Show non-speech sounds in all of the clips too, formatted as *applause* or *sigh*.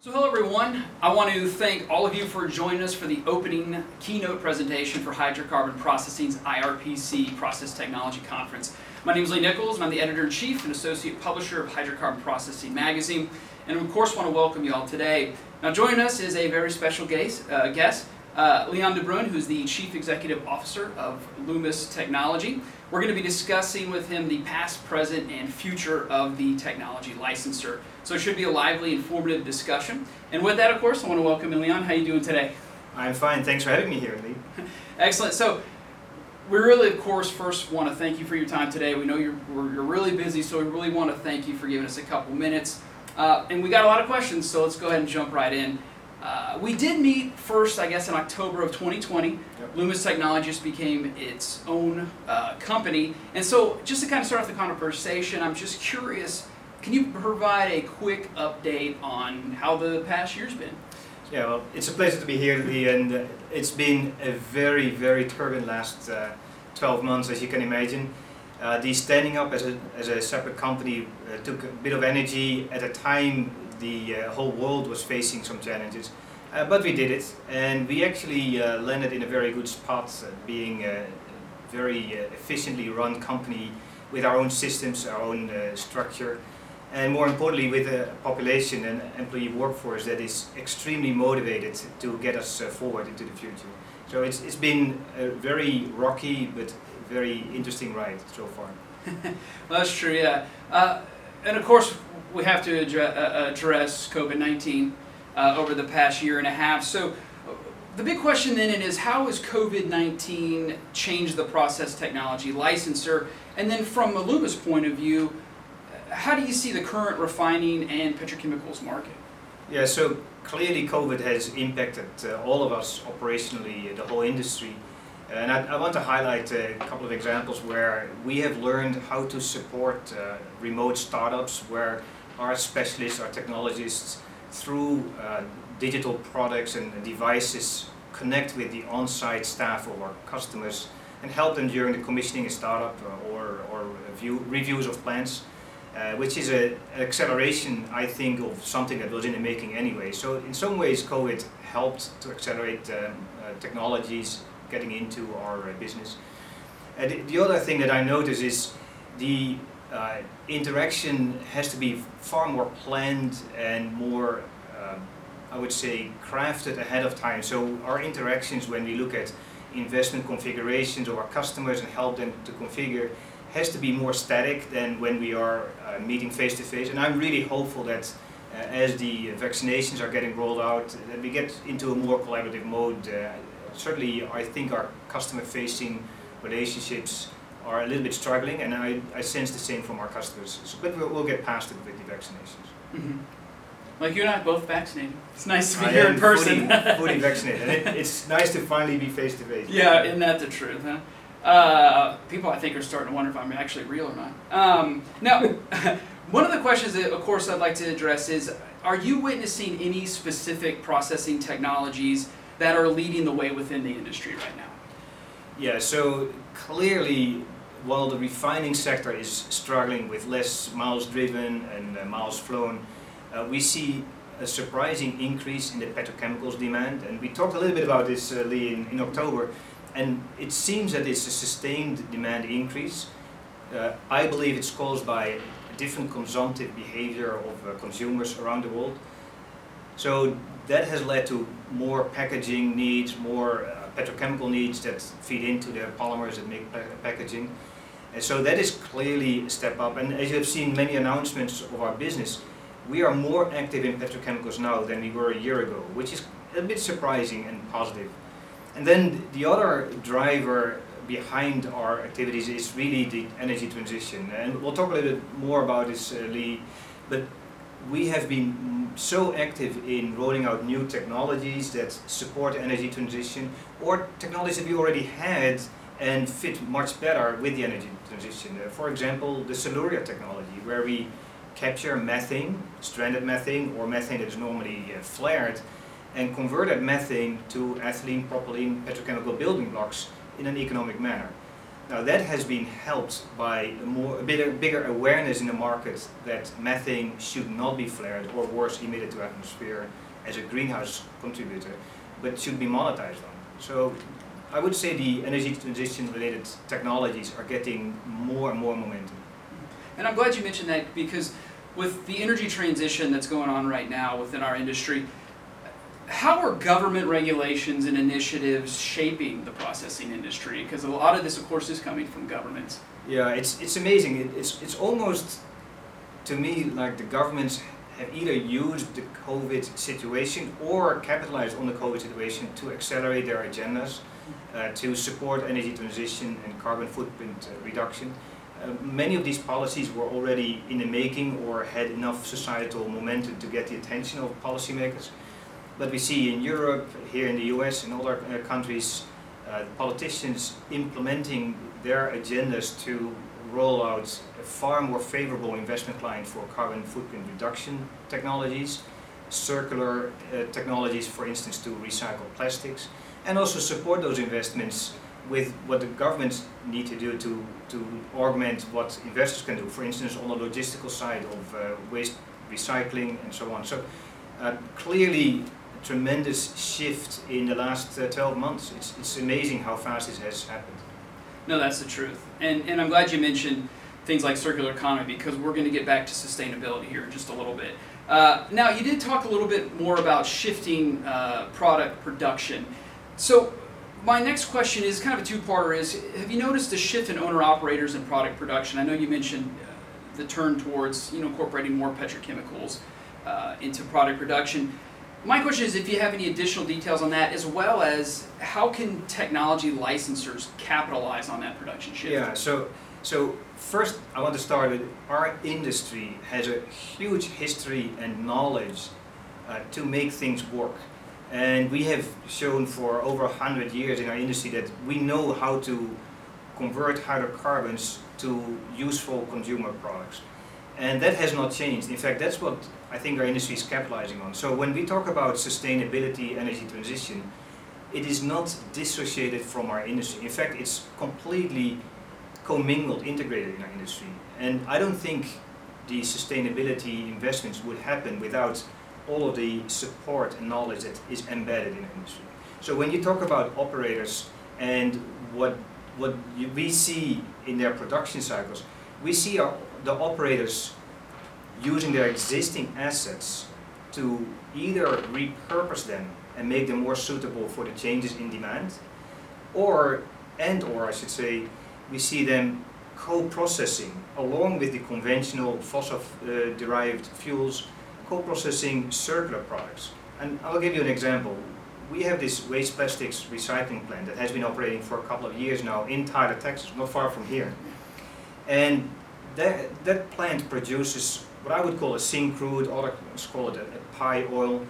So hello everyone, I want to thank all of you for joining us for the opening keynote presentation for Hydrocarbon Processing's IRPC Process Technology Conference. My name is Lee Nichols and I'm the Editor-in-Chief and Associate Publisher of Hydrocarbon Processing Magazine and of course want to welcome you all today. Now joining us is a very special guest, uh, guest uh, Leon de Bruyn, who's the Chief Executive Officer of Lummus Technology. We're going to be discussing with him the past, present, and future of the technology licensor. So it should be a lively, informative discussion. And with that, of course, I want to welcome Leon. How are you doing today? I'm fine. Thanks for having me here, Lee. *laughs* Excellent. So we really, of course, first want to thank you for your time today. We know you're, you're really busy, so we really want to thank you for giving us a couple minutes. Uh, and we got a lot of questions, so let's go ahead and jump right in. Uh, we did meet first, I guess, in October of 2020. Yep. Lummus Technologies became its own uh, company. And so, just to kind of start off the conversation, I'm just curious can you provide a quick update on how the past year's been? Yeah, well, it's a pleasure to be here, Lee, and uh, it's been a very, very turbulent last uh, 12 months, as you can imagine. Uh, the standing up as a, as a separate company uh, took a bit of energy at a time the uh, whole world was facing some challenges. Uh, but we did it, and we actually uh, landed in a very good spot, uh, being a very uh, efficiently run company with our own systems, our own uh, structure, and more importantly with a population and employee workforce that is extremely motivated to get us forward into the future. So it's, it's been a very rocky but very interesting ride so far. *laughs* well, that's true, yeah. And of course, we have to uh, address COVID-19 uh, over the past year and a half. So the big question then is how has COVID-19 changed the process technology licensor? And then from Lummus point of view, how do you see the current refining and petrochemicals market? Yeah, so clearly COVID has impacted uh, all of us operationally, the whole industry. And I, I, want to highlight a couple of examples where we have learned how to support uh, remote startups where our specialists, our technologists, through uh, digital products and devices, connect with the on-site staff of our customers and help them during the commissioning a startup uh, or, or view, reviews of plans, uh, which is a, an acceleration, I think, of something that was in the making anyway. So in some ways, COVID helped to accelerate um, uh, technologies getting into our uh, business. The, the other thing that I notice is the uh, interaction has to be far more planned and more, uh, I would say, crafted ahead of time. So our interactions when we look at investment configurations of our customers and help them to configure has to be more static than when we are uh, meeting face to face. And I'm really hopeful that uh, as the vaccinations are getting rolled out, that we get into a more collaborative mode. Uh, certainly, I think our customer-facing relationships are a little bit struggling, and I, I sense the same from our customers. So, but we'll, we'll get past it with the vaccinations. Mm -hmm. Like you and I both vaccinated. It's nice to be I here in person. Fully, *laughs* fully vaccinated, and it, it's nice to finally be face to face. Yeah, isn't that the truth? Huh? Uh, people, I think, are starting to wonder if I'm actually real or not. Um, now, *laughs* one of the questions that, of course, I'd like to address is: Are you witnessing any specific processing technologies that are leading the way within the industry right now? Yeah. So clearly, while the refining sector is struggling with less miles driven and uh, miles flown, uh, we see a surprising increase in the petrochemicals demand. And we talked a little bit about this, uh, Lee, in, in October. And it seems that it's a sustained demand increase. Uh, I believe it's caused by a different consumptive behavior of uh, consumers around the world. So that has led to more packaging needs, more uh, petrochemical needs that feed into the polymers that make packaging. And so that is clearly a step up. And as you have seen many announcements of our business, we are more active in petrochemicals now than we were a year ago, which is a bit surprising and positive. And then the other driver behind our activities is really the energy transition. And we'll talk a little bit more about this, uh, Lee, but we have been so active in rolling out new technologies that support energy transition or technologies that we already had and fit much better with the energy transition. Uh, for example, the Siluria technology, where we capture methane, stranded methane, or methane that is normally uh, flared, and convert that methane to ethylene, propylene, petrochemical building blocks in an economic manner. Now that has been helped by a more a bigger, bigger awareness in the market that methane should not be flared or worse emitted to atmosphere as a greenhouse contributor, but should be monetized on. So I would say the energy transition related technologies are getting more and more momentum. And I'm glad you mentioned that because with the energy transition that's going on right now within our industry, how are government regulations and initiatives shaping the processing industry? Because a lot of this, of course, is coming from governments. Yeah, it's, it's amazing. It, it's, it's almost, to me, like the governments have either used the COVID situation or capitalized on the COVID situation to accelerate their agendas, uh, to support energy transition and carbon footprint uh, reduction. Uh, many of these policies were already in the making or had enough societal momentum to get the attention of policymakers. But we see in Europe, here in the US and other uh, countries, uh, politicians implementing their agendas to roll out a far more favorable investment climate for carbon footprint reduction technologies, circular uh, technologies, for instance, to recycle plastics, and also support those investments with what the governments need to do to, to augment what investors can do, for instance, on the logistical side of uh, waste recycling and so on. So uh, clearly tremendous shift in the last uh, 12 months. It's, it's amazing how fast this has happened. No, that's the truth. And, and I'm glad you mentioned things like circular economy because we're going to get back to sustainability here in just a little bit. Uh, now, you did talk a little bit more about shifting uh, product production. So, my next question is kind of a two-parter is, have you noticed a shift in owner-operators in product production? I know you mentioned uh, the turn towards you know, incorporating more petrochemicals uh, into product production. My question is if you have any additional details on that, as well as how can technology licensors capitalize on that production shift? Yeah, so, so first I want to start with our industry has a huge history and knowledge uh, to make things work. And we have shown for over a hundred years in our industry that we know how to convert hydrocarbons to useful consumer products. And that has not changed. In fact, that's what I think our industry is capitalizing on. So when we talk about sustainability, energy transition, it is not dissociated from our industry. In fact, it's completely commingled, integrated in our industry. And I don't think the sustainability investments would happen without all of the support and knowledge that is embedded in the industry. So when you talk about operators and what, what we see in their production cycles, we see our, the operators using their existing assets to either repurpose them and make them more suitable for the changes in demand, or, and or I should say, we see them co-processing along with the conventional fossil-derived uh, fuels co-processing circular products. And I'll give you an example. We have this waste plastics recycling plant that has been operating for a couple of years now in Tyler, Texas, not far from here. And that, that plant produces what I would call a syncrude, others call it a, a pyoil.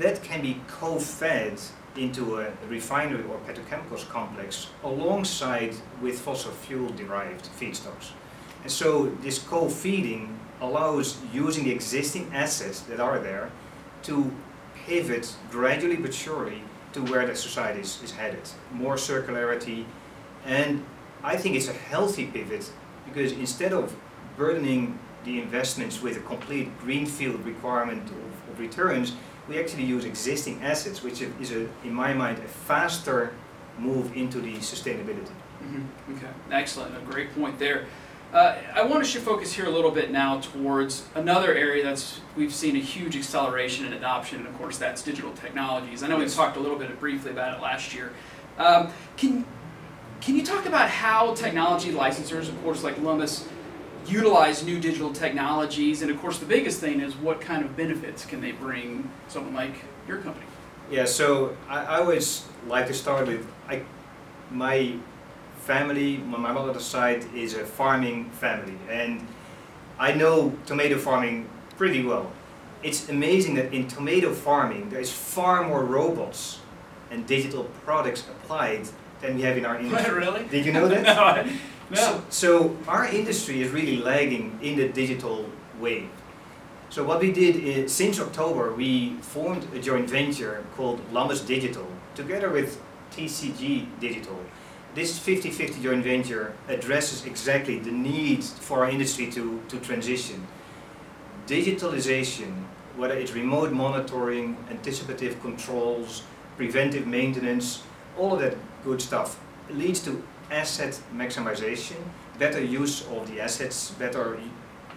That can be co-fed into a refinery or petrochemicals complex alongside with fossil fuel derived feedstocks. And so this co-feeding allows using the existing assets that are there to pivot gradually but surely to where the society is, is headed. More circularity and I think it's a healthy pivot because instead of burdening the investments with a complete greenfield requirement of, of returns, we actually use existing assets, which is, a, in my mind, a faster move into the sustainability. Mm -hmm. Okay, excellent. A great point there. Uh, I want to shift focus here a little bit now towards another area that's we've seen a huge acceleration in adoption, and of course that's digital technologies. I know yes. we talked a little bit briefly about it last year. Um, can can you talk about how technology licensors, of course, like Lummus, utilize new digital technologies? And of course, the biggest thing is what kind of benefits can they bring someone like your company? Yeah, so I, I always like to start with I, my family, my mother's side is a farming family, and I know tomato farming pretty well. It's amazing that in tomato farming there is far more robots and digital products applied than we have in our *laughs* industry. really? Did you know that? *laughs* no. No. So, so, our industry is really lagging in the digital wave. So what we did is, since October, we formed a joint venture called Lummus Digital, together with TCG Digital, this 50-50 joint venture addresses exactly the need for our industry to, to transition. Digitalization, whether it's remote monitoring, anticipative controls, preventive maintenance, all of that good stuff leads to asset maximization, better use of the assets, better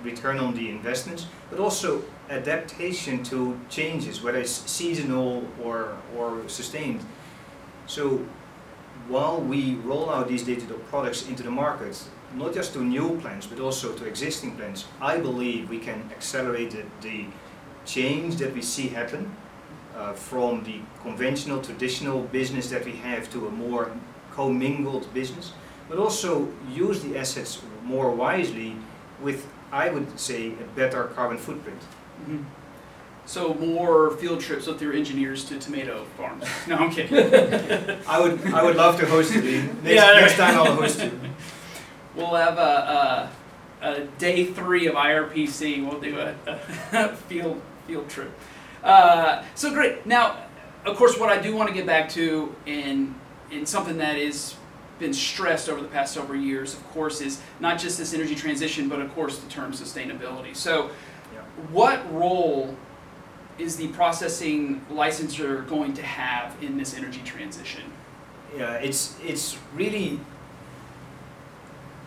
return on the investments, but also adaptation to changes, whether it's seasonal or, or sustained. So while we roll out these digital products into the market, not just to new plants, but also to existing plants, I believe we can accelerate the, the change that we see happen uh, from the conventional, traditional business that we have to a more commingled business, but also use the assets more wisely with, I would say, a better carbon footprint. Mm -hmm. So more field trips with your engineers to tomato farms. *laughs* No, I'm kidding. I would, I would love to host you. *laughs* Next, yeah, next time I'll host you. *laughs* We'll have a, a, a day three of IRPC. We'll do a, a field field trip. Uh, so great. Now, of course, what I do want to get back to, in in something that is been stressed over the past several years, of course, is not just this energy transition, but of course the term sustainability. So, yeah. what role is the processing licensor going to have in this energy transition? Yeah, it's it's really,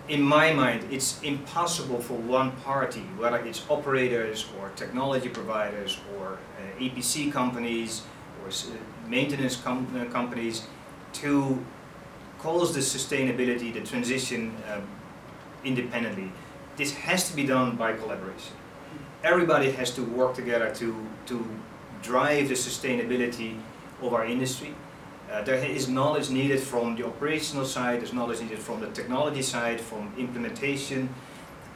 in my mind, it's impossible for one party, whether it's operators or technology providers or uh, EPC companies or maintenance com uh, companies, to cause the sustainability, the transition um, independently. This has to be done by collaboration. Everybody has to work together to, to drive the sustainability of our industry. Uh, there is knowledge needed from the operational side, there's knowledge needed from the technology side, from implementation.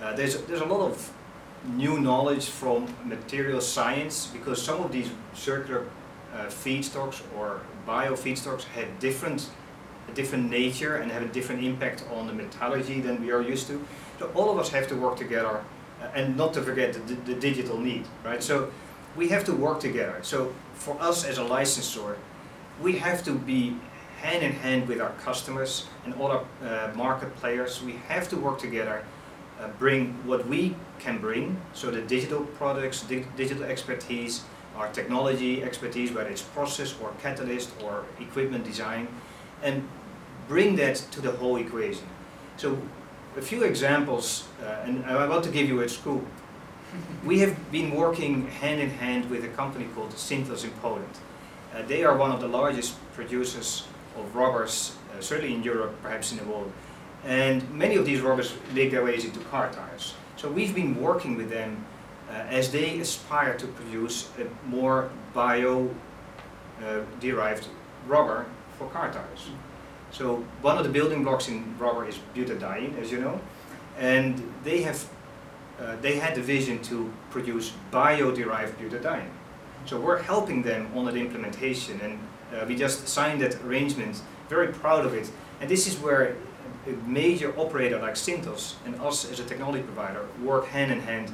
Uh, there's, there's a lot of new knowledge from material science because some of these circular feedstocks or bio feedstocks have different a different nature and have a different impact on the metallurgy than we are used to. So all of us have to work together uh, and not to forget the, the, digital need, right? So we have to work together. So for us as a licensor, we have to be hand in hand with our customers and other uh, market players. We have to work together, uh, bring what we can bring, so the digital products, di digital expertise, our technology expertise, whether it's process or catalyst or equipment design, and bring that to the whole equation. So a few examples, uh, and I want to give you a scoop. we have been working hand in hand with a company called Synthos in Poland. Uh, they are one of the largest producers of rubbers, uh, certainly in Europe, perhaps in the world. And many of these rubbers make their ways into car tires. So we've been working with them as they aspire to produce a more bio-derived uh, rubber for car tires. So one of the building blocks in rubber is butadiene, as you know, and they have uh, they had the vision to produce bio-derived butadiene. So we're helping them on that implementation, and uh, we just signed that arrangement. Very proud of it, and this is where a major operator like Synthos and us as a technology provider work hand in hand.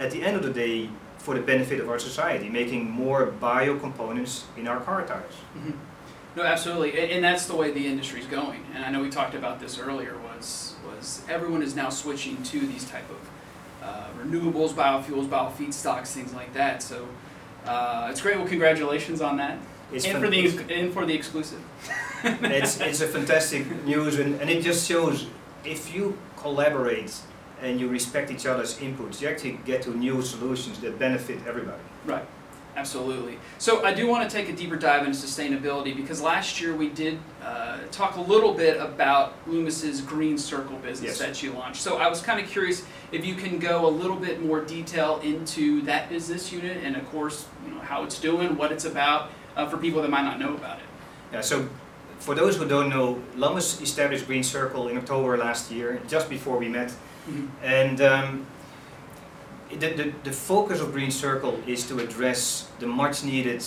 At the end of the day, for the benefit of our society, making more bio components in our car tires. Mm -hmm. No, absolutely, and that's the way the industry is going. And I know we talked about this earlier. Was was everyone is now switching to these type of uh, renewables, biofuels, biofeedstocks, things like that. So uh, it's great. Well, congratulations on that. It's and for the and for the exclusive. it's it's a fantastic news, and, and it just shows if you collaborate and you respect each other's inputs, you actually get to new solutions that benefit everybody. Right. Absolutely. So I do want to take a deeper dive into sustainability because last year we did uh, talk a little bit about Lummus's Green Circle business yes. that you launched. So I was kind of curious if you can go a little bit more detail into that business unit and of course you know, how it's doing, what it's about uh, for people that might not know about it. Yeah, so for those who don't know, Lummus established Green Circle in October last year, just before we met. And um, the, the, the, focus of Green Circle is to address the much needed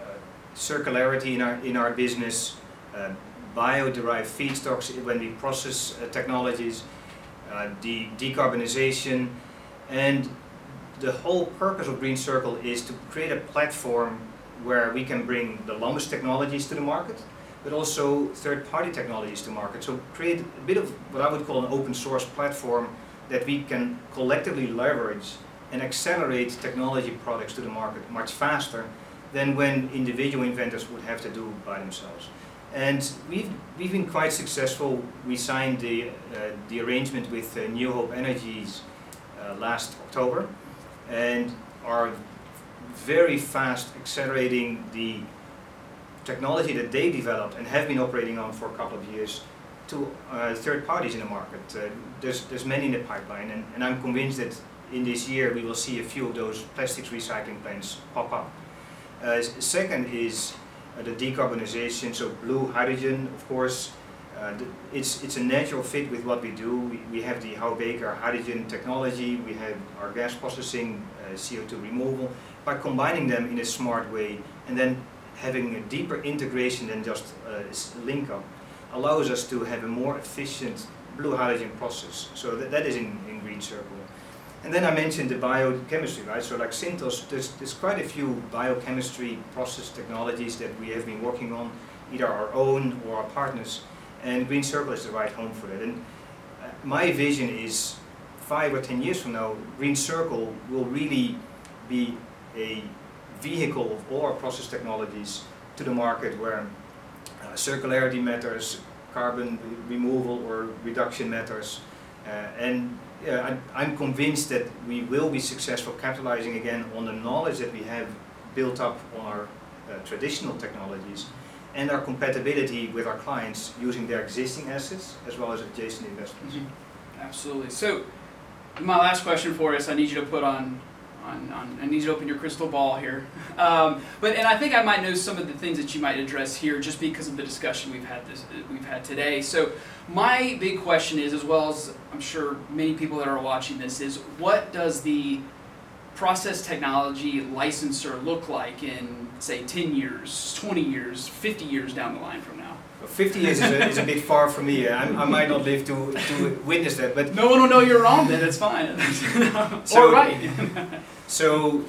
uh, circularity in our, in our business, uh, bio-derived feedstocks when we process uh, technologies, uh, the decarbonization, and the whole purpose of Green Circle is to create a platform where we can bring the Lummus technologies to the market, but also third-party technologies to market. So create a bit of what I would call an open source platform that we can collectively leverage and accelerate technology products to the market much faster than when individual inventors would have to do by themselves. And we've, we've been quite successful. We signed the, uh, the arrangement with uh, New Hope Energies uh, last October and are very fast accelerating the technology that they developed and have been operating on for a couple of years to uh, third parties in the market. Uh, there's, there's many in the pipeline and, and I'm convinced that in this year we will see a few of those plastics recycling plants pop up. Uh, second is uh, the decarbonization, so blue hydrogen, of course, uh, it's, it's a natural fit with what we do. We, we have the Howe Baker hydrogen technology, we have our gas processing, uh, CO2 removal. By combining them in a smart way and then having a deeper integration than just uh, link up allows us to have a more efficient blue hydrogen process. So that, that is in, in Green Circle. And then I mentioned the biochemistry, right? So like Synthos, there's, there's quite a few biochemistry process technologies that we have been working on, either our own or our partners, and Green Circle is the right home for that. And uh, my vision is five or ten years from now, Green Circle will really be a vehicle of all our process technologies to the market where uh, circularity matters, carbon removal or reduction matters, uh, and yeah, I'm convinced that we will be successful capitalizing again on the knowledge that we have built up on our uh, traditional technologies and our compatibility with our clients using their existing assets as well as adjacent investments. Mm -hmm. Absolutely. So, my last question for us, I need you to put on on, on, I need you to open your crystal ball here. Um, but and I think I might know some of the things that you might address here just because of the discussion we've had this we've had today. So my big question is, as well as I'm sure many people that are watching this, is what does the process technology licensor look like in say 10 years, 20 years, 50 years down the line from now? 50 years is a, is a bit far for me. I, I might not live to, to witness that, but no one will know you're wrong. Then it's fine. *laughs* so, or right. *laughs* so,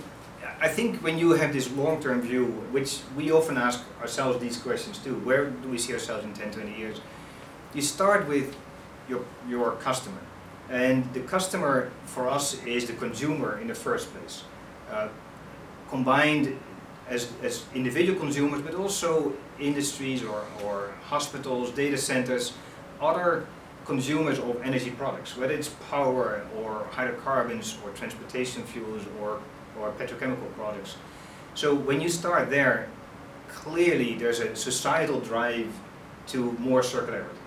I think when you have this long-term view, which we often ask ourselves these questions too, where do we see ourselves in 10, 20 years? You start with your your customer, and the customer for us is the consumer in the first place. Uh, combined as, as individual consumers, but also industries or, or hospitals, data centers, other consumers of energy products, whether it's power or hydrocarbons or transportation fuels or, or petrochemical products. So when you start there, clearly there's a societal drive to more circularity.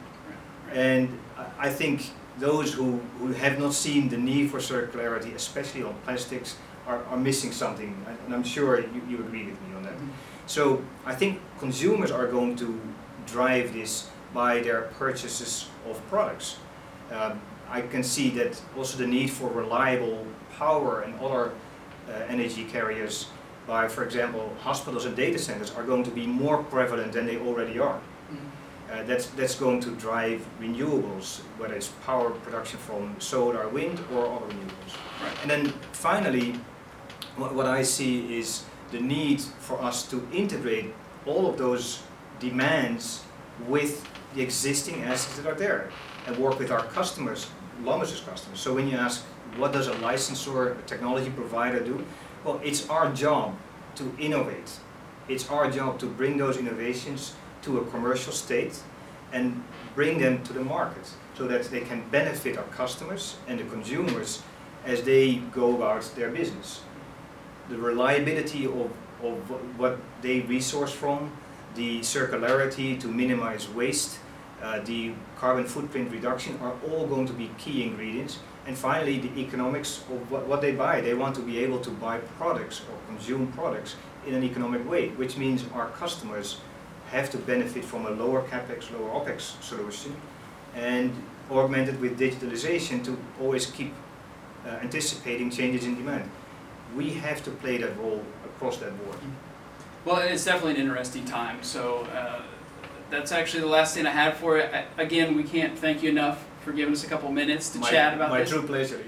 And I think those who, who have not seen the need for circularity, especially on plastics, are, are missing something, and I'm sure you, you agree with me on that. Mm-hmm. So I think consumers are going to drive this by their purchases of products. Um, I can see that also the need for reliable power and other uh, energy carriers by, for example, hospitals and data centers are going to be more prevalent than they already are. Mm -hmm. uh, that's, that's going to drive renewables, whether it's power production from solar, wind, or other renewables. Right. And then finally, what, what I see is the need for us to integrate all of those demands with the existing assets that are there and work with our customers, Lummus's customers. So when you ask, what does a licensor, a technology provider do? Well, it's our job to innovate. It's our job to bring those innovations to a commercial state and bring them to the market so that they can benefit our customers and the consumers as they go about their business the reliability of, of what they resource from, the circularity to minimize waste, uh, the carbon footprint reduction are all going to be key ingredients. And finally, the economics of what, what they buy. They want to be able to buy products or consume products in an economic way, which means our customers have to benefit from a lower capex, lower opex solution and augmented with digitalization to always keep uh, anticipating changes in demand we have to play that role across that board. Well, it's definitely an interesting time. So uh, that's actually the last thing I had for it. Again, we can't thank you enough for giving us a couple minutes to my, chat about my this. My true pleasure.